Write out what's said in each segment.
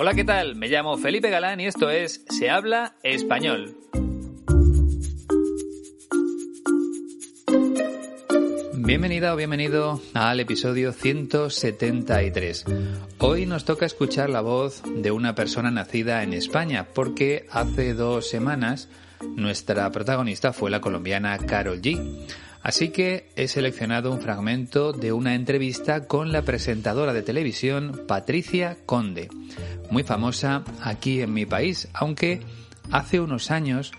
Hola, ¿qué tal? Me llamo Felipe Galán y esto es Se habla español. Bienvenida o bienvenido al episodio 173. Hoy nos toca escuchar la voz de una persona nacida en España porque hace dos semanas nuestra protagonista fue la colombiana Carol G. Así que he seleccionado un fragmento de una entrevista con la presentadora de televisión Patricia Conde, muy famosa aquí en mi país, aunque hace unos años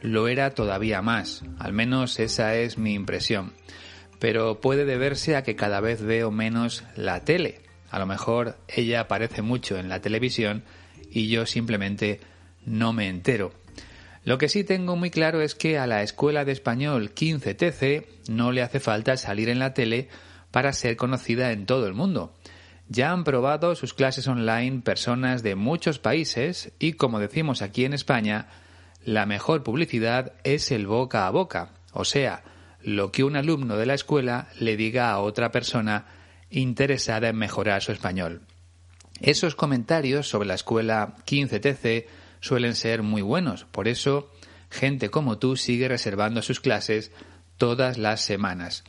lo era todavía más, al menos esa es mi impresión. Pero puede deberse a que cada vez veo menos la tele. A lo mejor ella aparece mucho en la televisión y yo simplemente no me entero. Lo que sí tengo muy claro es que a la Escuela de Español 15TC no le hace falta salir en la tele para ser conocida en todo el mundo. Ya han probado sus clases online personas de muchos países y, como decimos aquí en España, la mejor publicidad es el boca a boca, o sea, lo que un alumno de la escuela le diga a otra persona interesada en mejorar su español. Esos comentarios sobre la escuela 15TC suelen ser muy buenos. Por eso, gente como tú sigue reservando sus clases todas las semanas.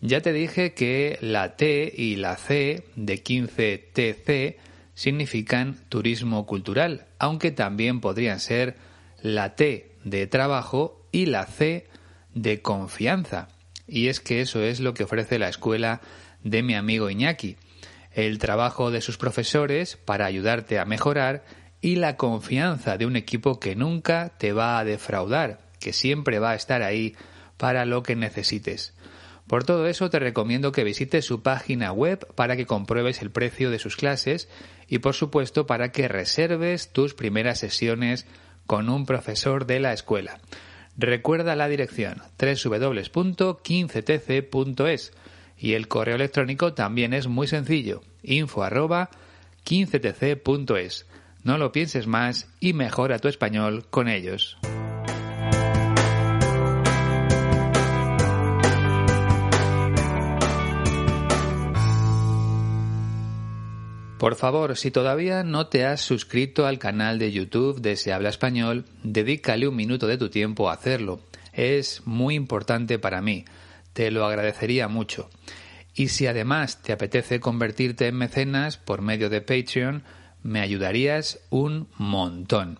Ya te dije que la T y la C de 15TC significan turismo cultural, aunque también podrían ser la T de trabajo y la C de confianza. Y es que eso es lo que ofrece la escuela de mi amigo Iñaki. El trabajo de sus profesores para ayudarte a mejorar y la confianza de un equipo que nunca te va a defraudar, que siempre va a estar ahí para lo que necesites. Por todo eso te recomiendo que visites su página web para que compruebes el precio de sus clases y por supuesto para que reserves tus primeras sesiones con un profesor de la escuela. Recuerda la dirección www.15tc.es y el correo electrónico también es muy sencillo info 15tc.es. No lo pienses más y mejora tu español con ellos. Por favor, si todavía no te has suscrito al canal de YouTube de Se Habla Español, dedícale un minuto de tu tiempo a hacerlo. Es muy importante para mí. Te lo agradecería mucho. Y si además te apetece convertirte en mecenas por medio de Patreon, me ayudarías un montón.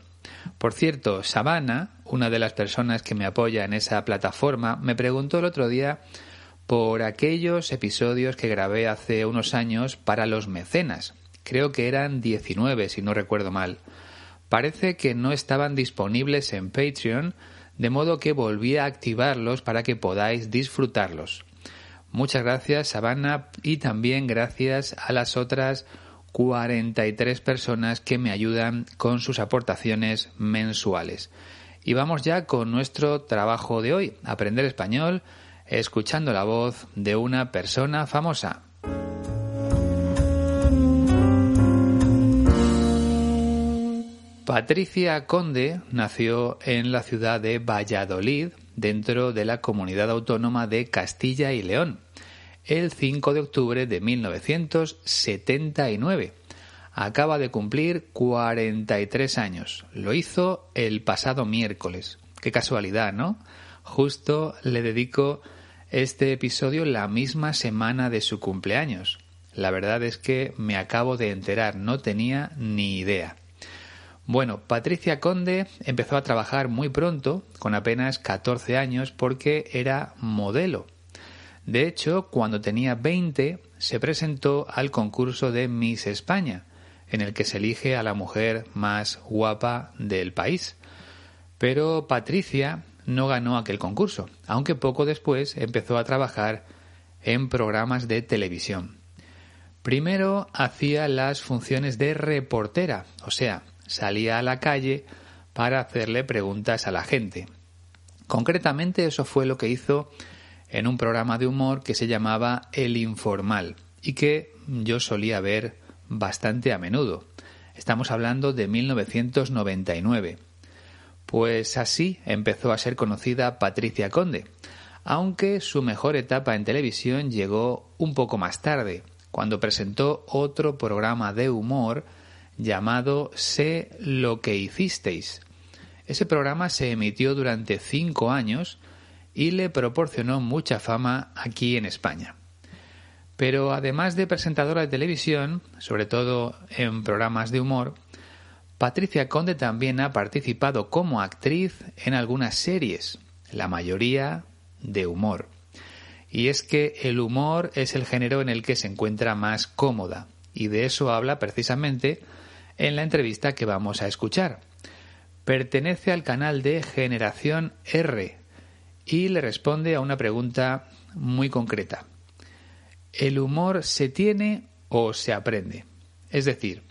Por cierto, Sabana, una de las personas que me apoya en esa plataforma, me preguntó el otro día por aquellos episodios que grabé hace unos años para los mecenas. Creo que eran 19, si no recuerdo mal. Parece que no estaban disponibles en Patreon, de modo que volví a activarlos para que podáis disfrutarlos. Muchas gracias, Sabana, y también gracias a las otras 43 personas que me ayudan con sus aportaciones mensuales. Y vamos ya con nuestro trabajo de hoy, aprender español escuchando la voz de una persona famosa. Patricia Conde nació en la ciudad de Valladolid, dentro de la comunidad autónoma de Castilla y León el 5 de octubre de 1979. Acaba de cumplir 43 años. Lo hizo el pasado miércoles. Qué casualidad, ¿no? Justo le dedico este episodio la misma semana de su cumpleaños. La verdad es que me acabo de enterar, no tenía ni idea. Bueno, Patricia Conde empezó a trabajar muy pronto, con apenas 14 años, porque era modelo. De hecho, cuando tenía 20, se presentó al concurso de Miss España, en el que se elige a la mujer más guapa del país. Pero Patricia no ganó aquel concurso, aunque poco después empezó a trabajar en programas de televisión. Primero hacía las funciones de reportera, o sea, salía a la calle para hacerle preguntas a la gente. Concretamente eso fue lo que hizo en un programa de humor que se llamaba El Informal y que yo solía ver bastante a menudo. Estamos hablando de 1999. Pues así empezó a ser conocida Patricia Conde, aunque su mejor etapa en televisión llegó un poco más tarde, cuando presentó otro programa de humor llamado Sé lo que hicisteis. Ese programa se emitió durante cinco años y le proporcionó mucha fama aquí en España. Pero además de presentadora de televisión, sobre todo en programas de humor, Patricia Conde también ha participado como actriz en algunas series, la mayoría de humor. Y es que el humor es el género en el que se encuentra más cómoda, y de eso habla precisamente en la entrevista que vamos a escuchar. Pertenece al canal de Generación R y le responde a una pregunta muy concreta. ¿El humor se tiene o se aprende? Es decir,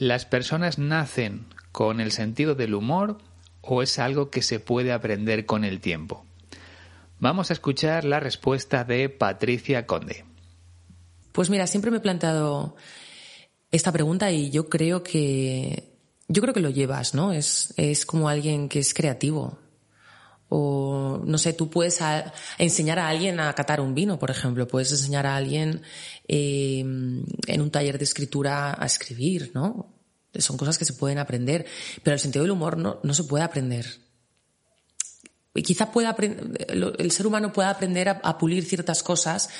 ¿Las personas nacen con el sentido del humor o es algo que se puede aprender con el tiempo? Vamos a escuchar la respuesta de Patricia Conde. Pues mira, siempre me he planteado esta pregunta y yo creo que yo creo que lo llevas, ¿no? Es, es como alguien que es creativo. O, no sé, tú puedes enseñar a alguien a catar un vino, por ejemplo. Puedes enseñar a alguien eh, en un taller de escritura a escribir, ¿no? Son cosas que se pueden aprender, pero el sentido del humor no, no se puede aprender. Y quizá pueda el ser humano pueda aprender a, pulir ciertas cosas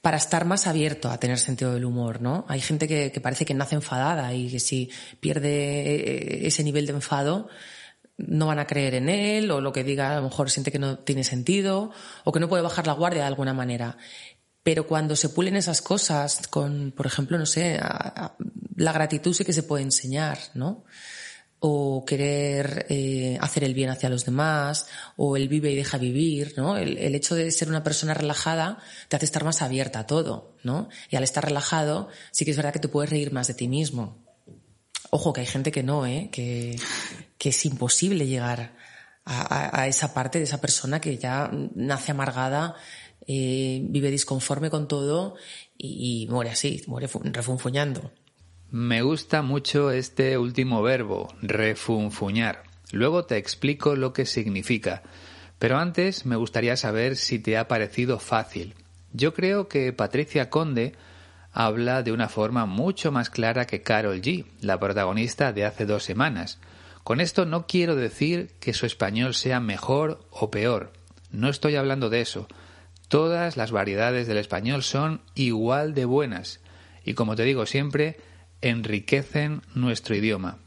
para estar más abierto a tener sentido del humor, ¿no? Hay gente que, que parece que nace enfadada y que si pierde eh, ese nivel de enfado, no van a creer en él o lo que diga a lo mejor siente que no tiene sentido o que no puede bajar la guardia de alguna manera. Pero cuando se pulen esas cosas con, por ejemplo, no sé, la gratitud sí que se puede enseñar, ¿no? O querer eh, hacer el bien hacia los demás, o el vive y deja vivir, ¿no? El, hecho de ser una persona relajada te hace estar más abierta a todo, ¿no? Y al estar relajado sí que es verdad que te puedes reír más de ti mismo. Ojo, que hay gente que no, ¿eh? Que, es imposible llegar a, esa parte de esa persona que ya nace amargada eh, vive disconforme con todo y, muere así, muere refunfuñando. Me gusta mucho este último verbo, refunfuñar. Luego te explico lo que significa. Pero antes me gustaría saber si te ha parecido fácil. Yo creo que Patricia Conde habla de una forma mucho más clara que Carol G, la protagonista de hace dos semanas. Con esto no quiero decir que su español sea mejor o peor. No estoy hablando de eso. Todas las variedades del español son igual de buenas y, como te digo siempre, enriquecen nuestro idioma.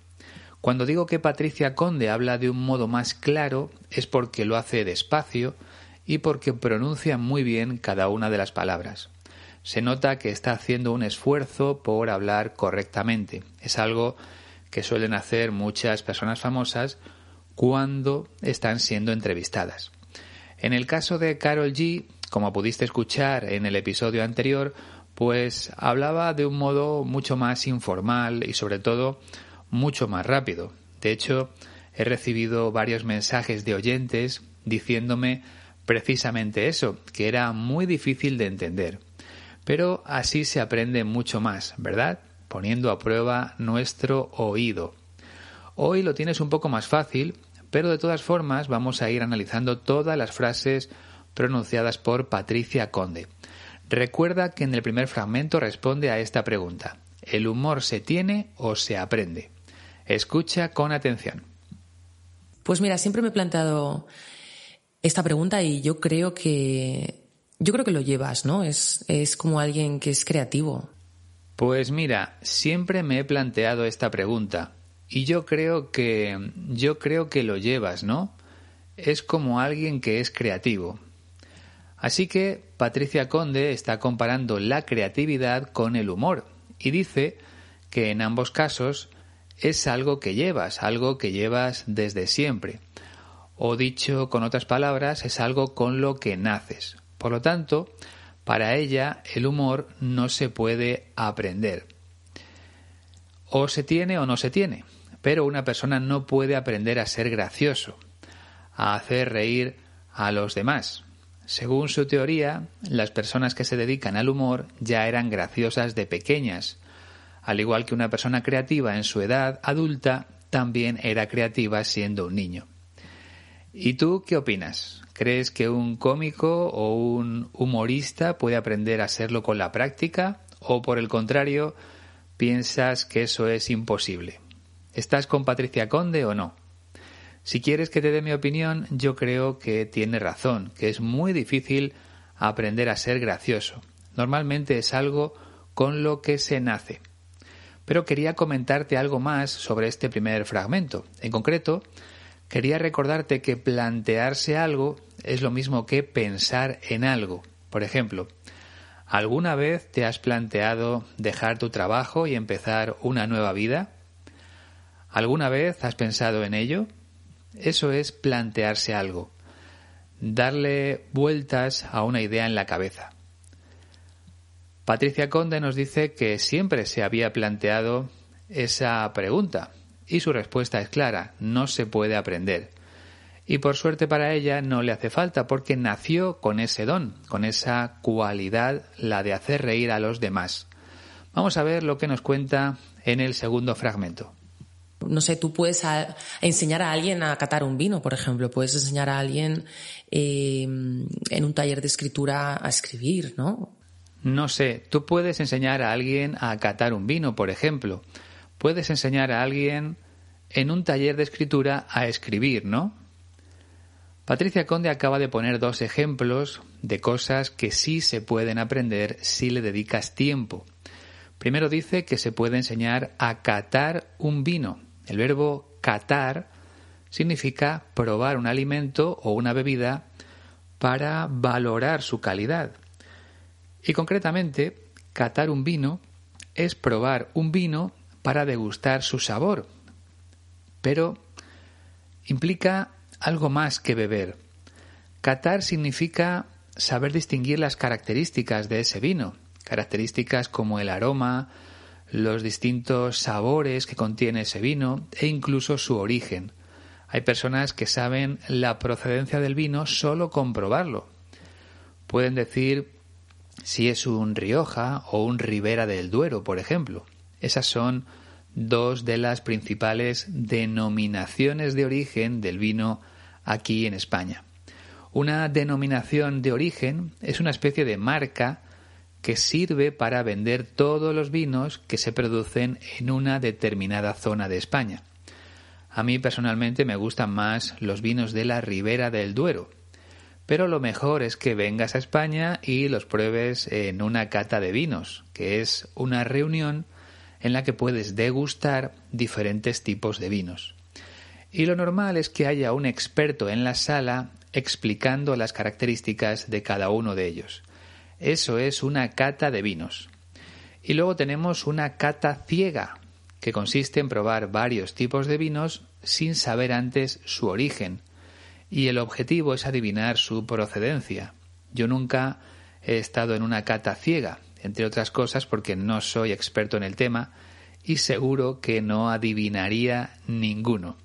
Cuando digo que Patricia Conde habla de un modo más claro es porque lo hace despacio y porque pronuncia muy bien cada una de las palabras. Se nota que está haciendo un esfuerzo por hablar correctamente. Es algo que suelen hacer muchas personas famosas cuando están siendo entrevistadas. En el caso de Carol G, como pudiste escuchar en el episodio anterior, pues hablaba de un modo mucho más informal y sobre todo mucho más rápido. De hecho, he recibido varios mensajes de oyentes diciéndome precisamente eso, que era muy difícil de entender. Pero así se aprende mucho más, ¿verdad? Poniendo a prueba nuestro oído. Hoy lo tienes un poco más fácil, pero de todas formas vamos a ir analizando todas las frases pronunciadas por Patricia Conde. Recuerda que en el primer fragmento responde a esta pregunta. ¿El humor se tiene o se aprende? Escucha con atención. Pues mira, siempre me he planteado esta pregunta y yo creo que yo creo que lo llevas, ¿no? Es, es como alguien que es creativo. Pues mira, siempre me he planteado esta pregunta y yo creo que yo creo que lo llevas, ¿no? Es como alguien que es creativo. Así que Patricia Conde está comparando la creatividad con el humor y dice que en ambos casos es algo que llevas, algo que llevas desde siempre. O dicho con otras palabras, es algo con lo que naces. Por lo tanto, para ella el humor no se puede aprender. O se tiene o no se tiene. Pero una persona no puede aprender a ser gracioso, a hacer reír a los demás, según su teoría, las personas que se dedican al humor ya eran graciosas de pequeñas, al igual que una persona creativa en su edad adulta también era creativa siendo un niño. ¿Y tú qué opinas? ¿Crees que un cómico o un humorista puede aprender a serlo con la práctica? ¿O por el contrario, piensas que eso es imposible. ¿Estás con Patricia Conde o no? Si quieres que te dé mi opinión, yo creo que tiene razón, que es muy difícil aprender a ser gracioso. Normalmente es algo con lo que se nace. Pero quería comentarte algo más sobre este primer fragmento. En concreto, quería recordarte que plantearse algo es lo mismo que pensar en algo. Por ejemplo, ¿alguna vez te has planteado dejar tu trabajo y empezar una nueva vida? ¿Alguna vez has pensado en ello? Eso es plantearse algo, darle vueltas a una idea en la cabeza. Patricia Conde nos dice que siempre se había planteado esa pregunta y su respuesta es clara, no se puede aprender. Y por suerte para ella no le hace falta porque nació con ese don, con esa cualidad, la de hacer reír a los demás. Vamos a ver lo que nos cuenta en el segundo fragmento. No sé, tú puedes enseñar a alguien a catar un vino, por ejemplo. Puedes enseñar a alguien eh, en un taller de escritura a escribir, ¿no? No sé, tú puedes enseñar a alguien a catar un vino, por ejemplo. Puedes enseñar a alguien en un taller de escritura a escribir, ¿no? Patricia Conde acaba de poner dos ejemplos de cosas que sí se pueden aprender si le dedicas tiempo. Primero dice que se puede enseñar a catar un vino. El verbo catar significa probar un alimento o una bebida para valorar su calidad. Y concretamente, catar un vino es probar un vino para degustar su sabor. Pero implica algo más que beber. Catar significa saber distinguir las características de ese vino, características como el aroma, los distintos sabores que contiene ese vino e incluso su origen. Hay personas que saben la procedencia del vino solo con probarlo. Pueden decir si es un Rioja o un Ribera del Duero, por ejemplo. Esas son dos de las principales denominaciones de origen del vino aquí en España. Una denominación de origen es una especie de marca que sirve para vender todos los vinos que se producen en una determinada zona de España. A mí personalmente me gustan más los vinos de la Ribera del Duero, pero lo mejor es que vengas a España y los pruebes en una cata de vinos, que es una reunión en la que puedes degustar diferentes tipos de vinos. Y lo normal es que haya un experto en la sala explicando las características de cada uno de ellos. Eso es una cata de vinos. Y luego tenemos una cata ciega, que consiste en probar varios tipos de vinos sin saber antes su origen, y el objetivo es adivinar su procedencia. Yo nunca he estado en una cata ciega, entre otras cosas porque no soy experto en el tema y seguro que no adivinaría ninguno.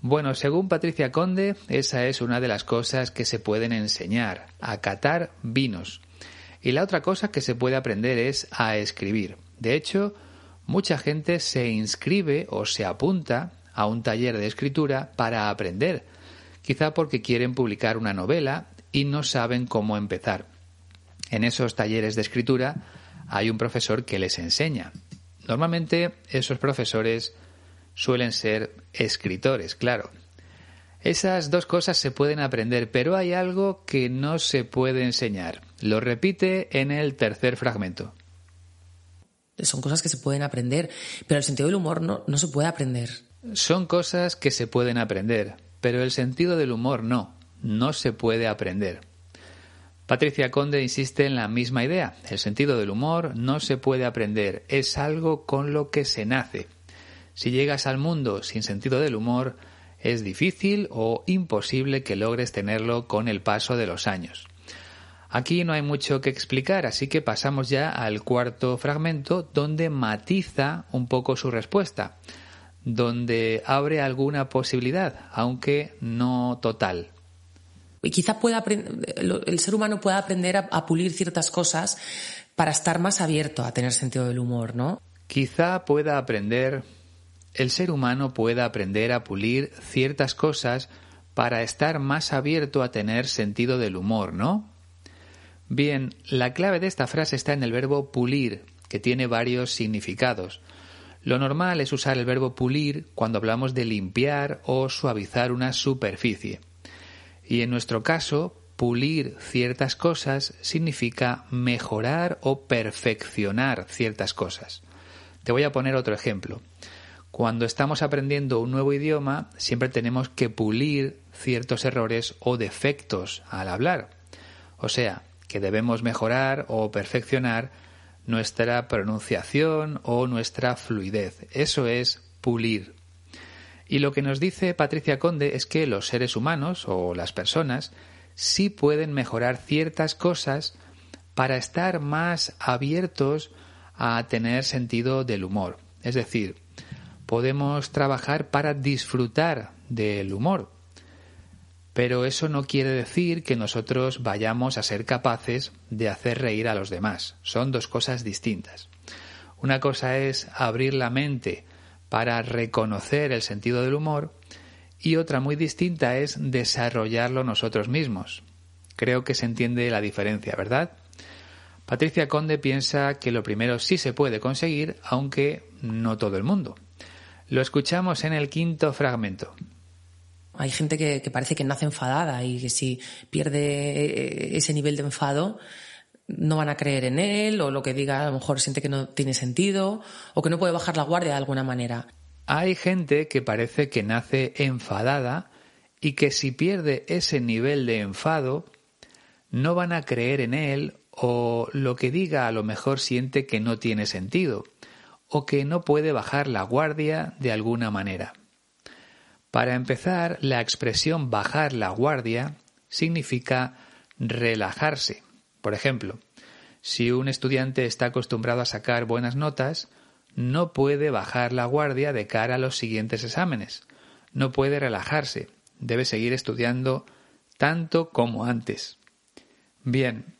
Bueno, según Patricia Conde, esa es una de las cosas que se pueden enseñar, a catar vinos. Y la otra cosa que se puede aprender es a escribir. De hecho, mucha gente se inscribe o se apunta a un taller de escritura para aprender, quizá porque quieren publicar una novela y no saben cómo empezar. En esos talleres de escritura hay un profesor que les enseña. Normalmente esos profesores suelen ser escritores, claro. Esas dos cosas se pueden aprender, pero hay algo que no se puede enseñar. Lo repite en el tercer fragmento. Son cosas que se pueden aprender, pero el sentido del humor no, no se puede aprender. Son cosas que se pueden aprender, pero el sentido del humor no, no se puede aprender. Patricia Conde insiste en la misma idea. El sentido del humor no se puede aprender, es algo con lo que se nace. Si llegas al mundo sin sentido del humor, es difícil o imposible que logres tenerlo con el paso de los años. Aquí no hay mucho que explicar, así que pasamos ya al cuarto fragmento donde matiza un poco su respuesta donde abre alguna posibilidad, aunque no total. Quizá pueda el ser humano pueda aprender a, pulir ciertas cosas para estar más abierto a tener sentido del humor, ¿no? Quizá pueda aprender, el ser humano pueda aprender a pulir ciertas cosas para estar más abierto a tener sentido del humor, ¿no? Bien, la clave de esta frase está en el verbo pulir, que tiene varios significados. Lo normal es usar el verbo pulir cuando hablamos de limpiar o suavizar una superficie. Y en nuestro caso, pulir ciertas cosas significa mejorar o perfeccionar ciertas cosas. Te voy a poner otro ejemplo. Cuando estamos aprendiendo un nuevo idioma, siempre tenemos que pulir ciertos errores o defectos al hablar. O sea, que debemos mejorar o perfeccionar nuestra pronunciación o nuestra fluidez. Eso es pulir. Y lo que nos dice Patricia Conde es que los seres humanos o las personas sí pueden mejorar ciertas cosas para estar más abiertos a tener sentido del humor. Es decir, podemos trabajar para disfrutar del humor. Pero eso no quiere decir que nosotros vayamos a ser capaces de hacer reír a los demás. Son dos cosas distintas. Una cosa es abrir la mente para reconocer el sentido del humor y otra muy distinta es desarrollarlo nosotros mismos. Creo que se entiende la diferencia, ¿verdad? Patricia Conde piensa que lo primero sí se puede conseguir, aunque no todo el mundo. Lo escuchamos en el quinto fragmento. Hay gente que, parece que nace enfadada y que si pierde eh, ese nivel de enfado no van a creer en él o lo que diga a lo mejor siente que no tiene sentido o que no puede bajar la guardia de alguna manera. Hay gente que parece que nace enfadada y que si pierde ese nivel de enfado no van a creer en él o lo que diga a lo mejor siente que no tiene sentido o que no puede bajar la guardia de alguna manera. Para empezar, la expresión bajar la guardia significa relajarse. Por ejemplo, si un estudiante está acostumbrado a sacar buenas notas, no puede bajar la guardia de cara a los siguientes exámenes. No puede relajarse. Debe seguir estudiando tanto como antes. Bien,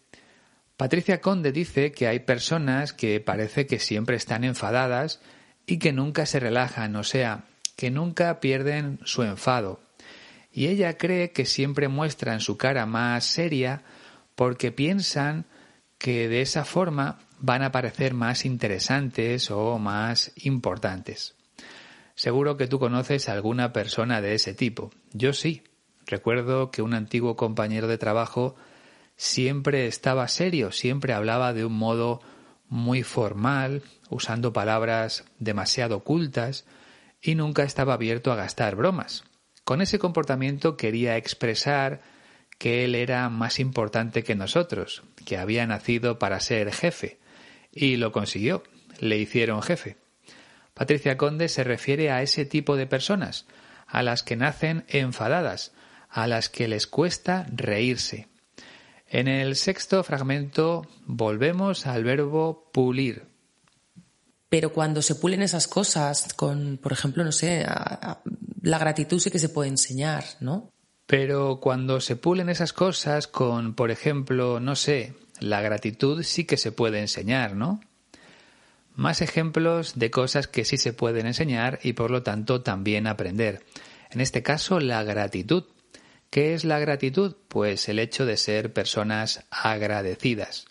Patricia Conde dice que hay personas que parece que siempre están enfadadas y que nunca se relajan, o sea, que nunca pierden su enfado. Y ella cree que siempre muestran su cara más seria porque piensan que de esa forma van a parecer más interesantes o más importantes. Seguro que tú conoces a alguna persona de ese tipo. Yo sí. Recuerdo que un antiguo compañero de trabajo siempre estaba serio, siempre hablaba de un modo muy formal, usando palabras demasiado cultas, y nunca estaba abierto a gastar bromas. Con ese comportamiento quería expresar que él era más importante que nosotros, que había nacido para ser jefe, y lo consiguió, le hicieron jefe. Patricia Conde se refiere a ese tipo de personas, a las que nacen enfadadas, a las que les cuesta reírse, en el sexto fragmento volvemos al verbo pulir. Pero cuando se pulen esas cosas con, por ejemplo, no sé, la gratitud sí que se puede enseñar, ¿no? Pero cuando se pulen esas cosas con, por ejemplo, no sé, la gratitud sí que se puede enseñar, ¿no? Más ejemplos de cosas que sí se pueden enseñar y por lo tanto también aprender. En este caso, la gratitud. ¿Qué es la gratitud? Pues el hecho de ser personas agradecidas.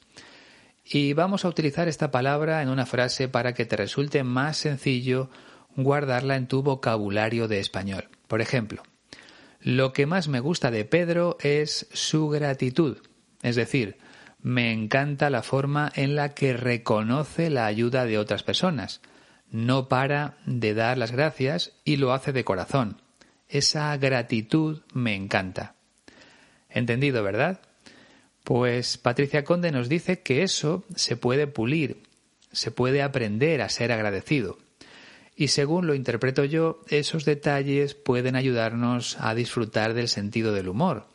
Y vamos a utilizar esta palabra en una frase para que te resulte más sencillo guardarla en tu vocabulario de español. Por ejemplo, lo que más me gusta de Pedro es su gratitud. Es decir, me encanta la forma en la que reconoce la ayuda de otras personas. No para de dar las gracias y lo hace de corazón. Esa gratitud me encanta. ¿Entendido, verdad? Pues Patricia Conde nos dice que eso se puede pulir, se puede aprender a ser agradecido. Y según lo interpreto yo, esos detalles pueden ayudarnos a disfrutar del sentido del humor.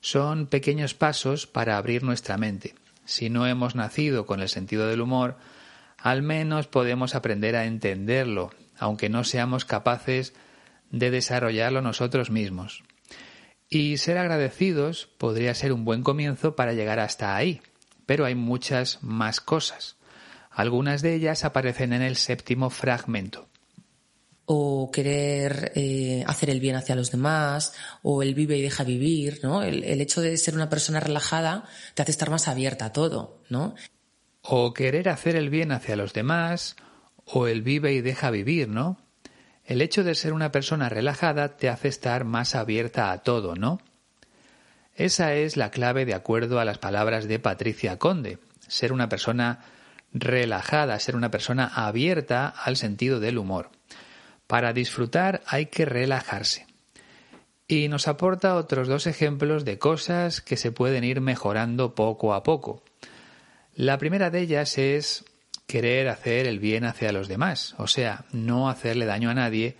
Son pequeños pasos para abrir nuestra mente. Si no hemos nacido con el sentido del humor, al menos podemos aprender a entenderlo, aunque no seamos capaces de desarrollarlo nosotros mismos. Y ser agradecidos podría ser un buen comienzo para llegar hasta ahí, pero hay muchas más cosas. Algunas de ellas aparecen en el séptimo fragmento. O querer eh, hacer el bien hacia los demás, o el vive y deja vivir, ¿no? El, el hecho de ser una persona relajada te hace estar más abierta a todo, ¿no? o querer hacer el bien hacia los demás, o el vive y deja vivir, ¿no? El hecho de ser una persona relajada te hace estar más abierta a todo, ¿no? Esa es la clave de acuerdo a las palabras de Patricia Conde, ser una persona relajada, ser una persona abierta al sentido del humor. Para disfrutar hay que relajarse. Y nos aporta otros dos ejemplos de cosas que se pueden ir mejorando poco a poco. La primera de ellas es querer hacer el bien hacia los demás, o sea, no hacerle daño a nadie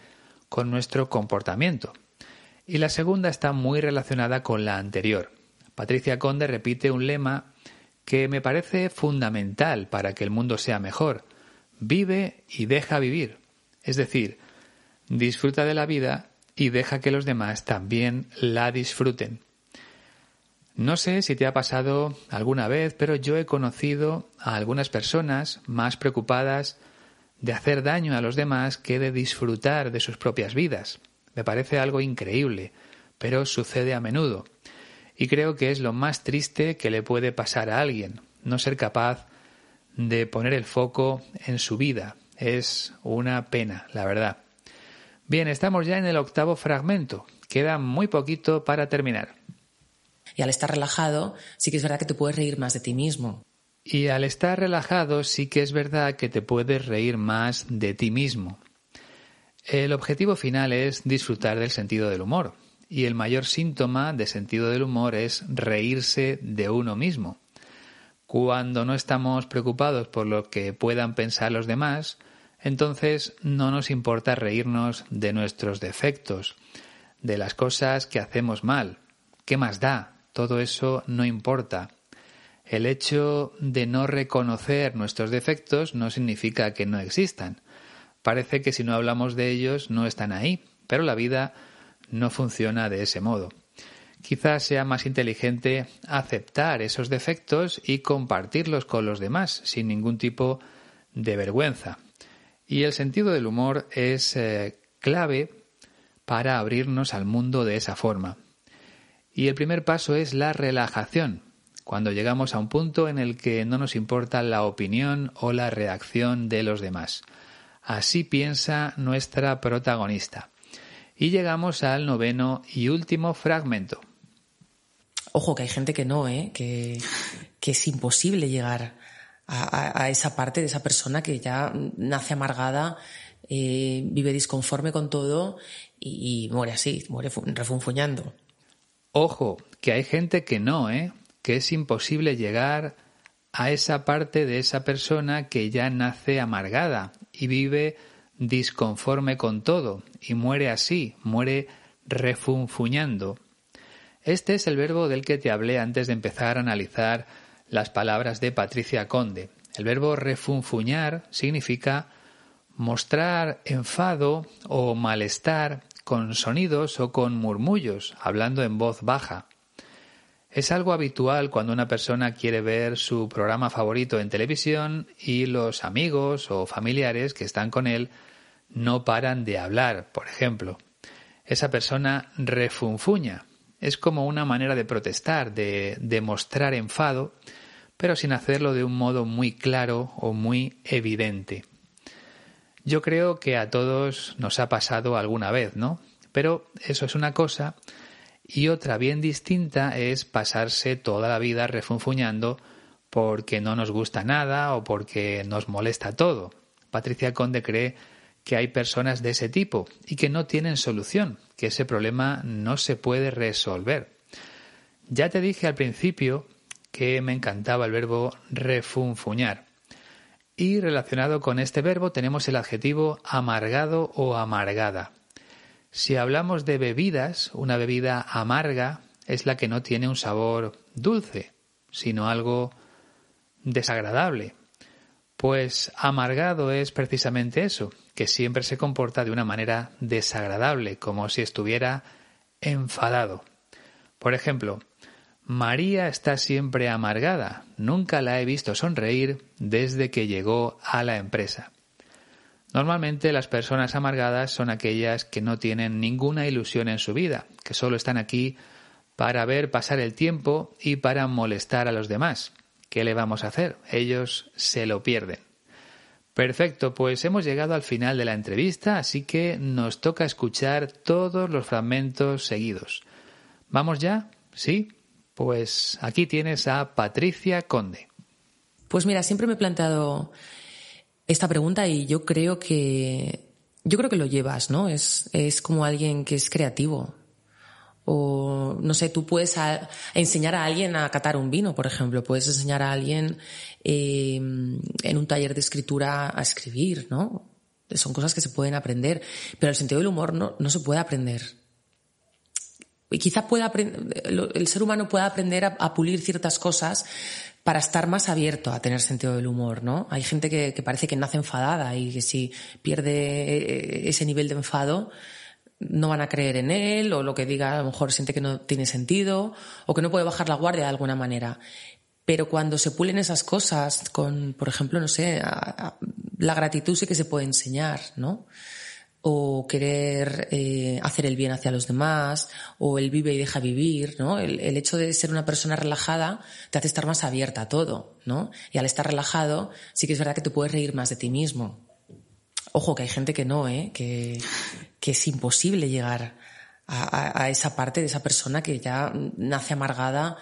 con nuestro comportamiento. Y la segunda está muy relacionada con la anterior. Patricia Conde repite un lema que me parece fundamental para que el mundo sea mejor. Vive y deja vivir. Es decir, disfruta de la vida y deja que los demás también la disfruten. No sé si te ha pasado alguna vez, pero yo he conocido a algunas personas más preocupadas de hacer daño a los demás que de disfrutar de sus propias vidas. Me parece algo increíble, pero sucede a menudo. Y creo que es lo más triste que le puede pasar a alguien, no ser capaz de poner el foco en su vida. Es una pena, la verdad. Bien, estamos ya en el octavo fragmento. Queda muy poquito para terminar. Y al estar relajado, sí que es verdad que te puedes reír más de ti mismo. Y al estar relajado, sí que es verdad que te puedes reír más de ti mismo. El objetivo final es disfrutar del sentido del humor. Y el mayor síntoma de sentido del humor es reírse de uno mismo. Cuando no estamos preocupados por lo que puedan pensar los demás, entonces no nos importa reírnos de nuestros defectos, de las cosas que hacemos mal. ¿Qué más da? todo eso no importa. El hecho de no reconocer nuestros defectos no significa que no existan. Parece que si no hablamos de ellos no están ahí, pero la vida no funciona de ese modo. Quizás sea más inteligente aceptar esos defectos y compartirlos con los demás sin ningún tipo de vergüenza. Y el sentido del humor es eh, clave para abrirnos al mundo de esa forma. Y el primer paso es la relajación, cuando llegamos a un punto en el que no nos importa la opinión o la reacción de los demás. Así piensa nuestra protagonista. Y llegamos al noveno y último fragmento. Ojo, que hay gente que no, ¿eh? que, es imposible llegar a, esa parte de esa persona que ya nace amargada, eh, vive disconforme con todo y, y muere así, muere refunfuñando. Ojo, que hay gente que no, ¿eh? Que es imposible llegar a esa parte de esa persona que ya nace amargada y vive disconforme con todo y muere así, muere refunfuñando. Este es el verbo del que te hablé antes de empezar a analizar las palabras de Patricia Conde. El verbo refunfuñar significa mostrar enfado o malestar con sonidos o con murmullos, hablando en voz baja. Es algo habitual cuando una persona quiere ver su programa favorito en televisión y los amigos o familiares que están con él no paran de hablar, por ejemplo. Esa persona refunfuña. Es como una manera de protestar, de demostrar enfado, pero sin hacerlo de un modo muy claro o muy evidente. Yo creo que a todos nos ha pasado alguna vez, ¿no? Pero eso es una cosa y otra bien distinta es pasarse toda la vida refunfuñando porque no nos gusta nada o porque nos molesta todo. Patricia Conde cree que hay personas de ese tipo y que no tienen solución, que ese problema no se puede resolver. Ya te dije al principio que me encantaba el verbo refunfuñar. Y relacionado con este verbo tenemos el adjetivo amargado o amargada. Si hablamos de bebidas, una bebida amarga es la que no tiene un sabor dulce, sino algo desagradable. Pues amargado es precisamente eso, que siempre se comporta de una manera desagradable, como si estuviera enfadado. Por ejemplo, María está siempre amargada. Nunca la he visto sonreír desde que llegó a la empresa. Normalmente las personas amargadas son aquellas que no tienen ninguna ilusión en su vida, que solo están aquí para ver pasar el tiempo y para molestar a los demás, ¿Qué le vamos a hacer? Ellos se lo pierden. Perfecto, pues hemos llegado al final de la entrevista, así que nos toca escuchar todos los fragmentos seguidos. ¿Vamos ya? ¿Sí? Pues aquí tienes a Patricia Conde. Pues mira, siempre me he planteado esta pregunta y yo creo que yo creo que lo llevas, ¿no? Es, es como alguien que es creativo. O, no sé, tú puedes enseñar a alguien a catar un vino, por ejemplo. Puedes enseñar a alguien eh, en un taller de escritura a escribir, ¿no? Son cosas que se pueden aprender. Pero el sentido del humor no, no se puede aprender. Y quizá pueda el ser humano pueda aprender a pulir ciertas cosas para estar más abierto a tener sentido del humor, ¿no? Hay gente que, parece que nace enfadada y que si pierde eh, ese nivel de enfado, no van a creer en él o lo que diga a lo mejor siente que no tiene sentido o que no puede bajar la guardia de alguna manera. Pero cuando se pulen esas cosas con, por ejemplo, no sé, la gratitud sí que se puede enseñar, ¿no? O querer eh, hacer el bien hacia los demás, o el vive y deja vivir, ¿no? El, el, hecho de ser una persona relajada te hace estar más abierta a todo, ¿no? Y al estar relajado, sí que es verdad que te puedes reír más de ti mismo. Ojo, que hay gente que no, ¿eh? Que, que es imposible llegar a, a, esa parte de esa persona que ya nace amargada,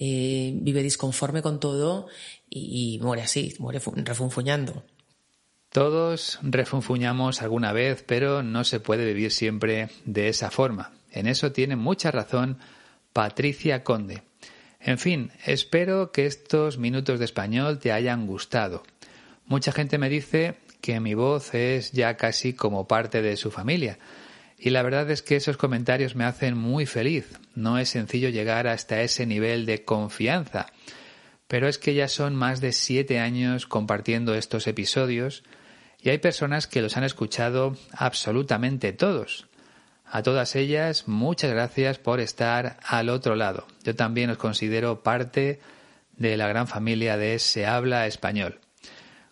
eh, vive disconforme con todo y, y muere así, muere refunfuñando. Todos refunfuñamos alguna vez, pero no se puede vivir siempre de esa forma. En eso tiene mucha razón Patricia Conde. En fin, espero que estos minutos de español te hayan gustado. Mucha gente me dice que mi voz es ya casi como parte de su familia. Y la verdad es que esos comentarios me hacen muy feliz. No es sencillo llegar hasta ese nivel de confianza. Pero es que ya son más de siete años compartiendo estos episodios y hay personas que los han escuchado absolutamente todos. A todas ellas, muchas gracias por estar al otro lado. Yo también os considero parte de la gran familia de Se Habla Español.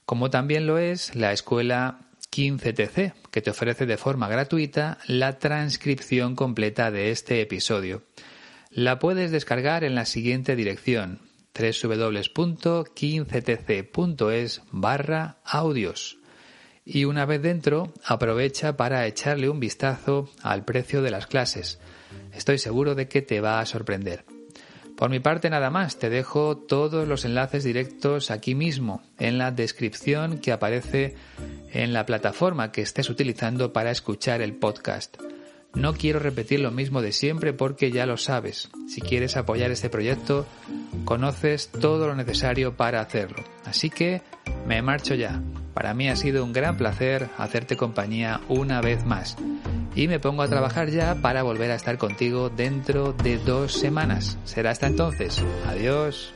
Como también lo es la escuela 15TC, que te ofrece de forma gratuita la transcripción completa de este episodio. La puedes descargar en la siguiente dirección www.15tc.es barra audios y una vez dentro aprovecha para echarle un vistazo al precio de las clases. Estoy seguro de que te va a sorprender. Por mi parte nada más, te dejo todos los enlaces directos aquí mismo, en la descripción que aparece en la plataforma que estés utilizando para escuchar el podcast. No quiero repetir lo mismo de siempre porque ya lo sabes. Si quieres apoyar este proyecto, conoces todo lo necesario para hacerlo. Así que me marcho ya. Para mí ha sido un gran placer hacerte compañía una vez más. Y me pongo a trabajar ya para volver a estar contigo dentro de dos semanas. Será hasta entonces. Adiós.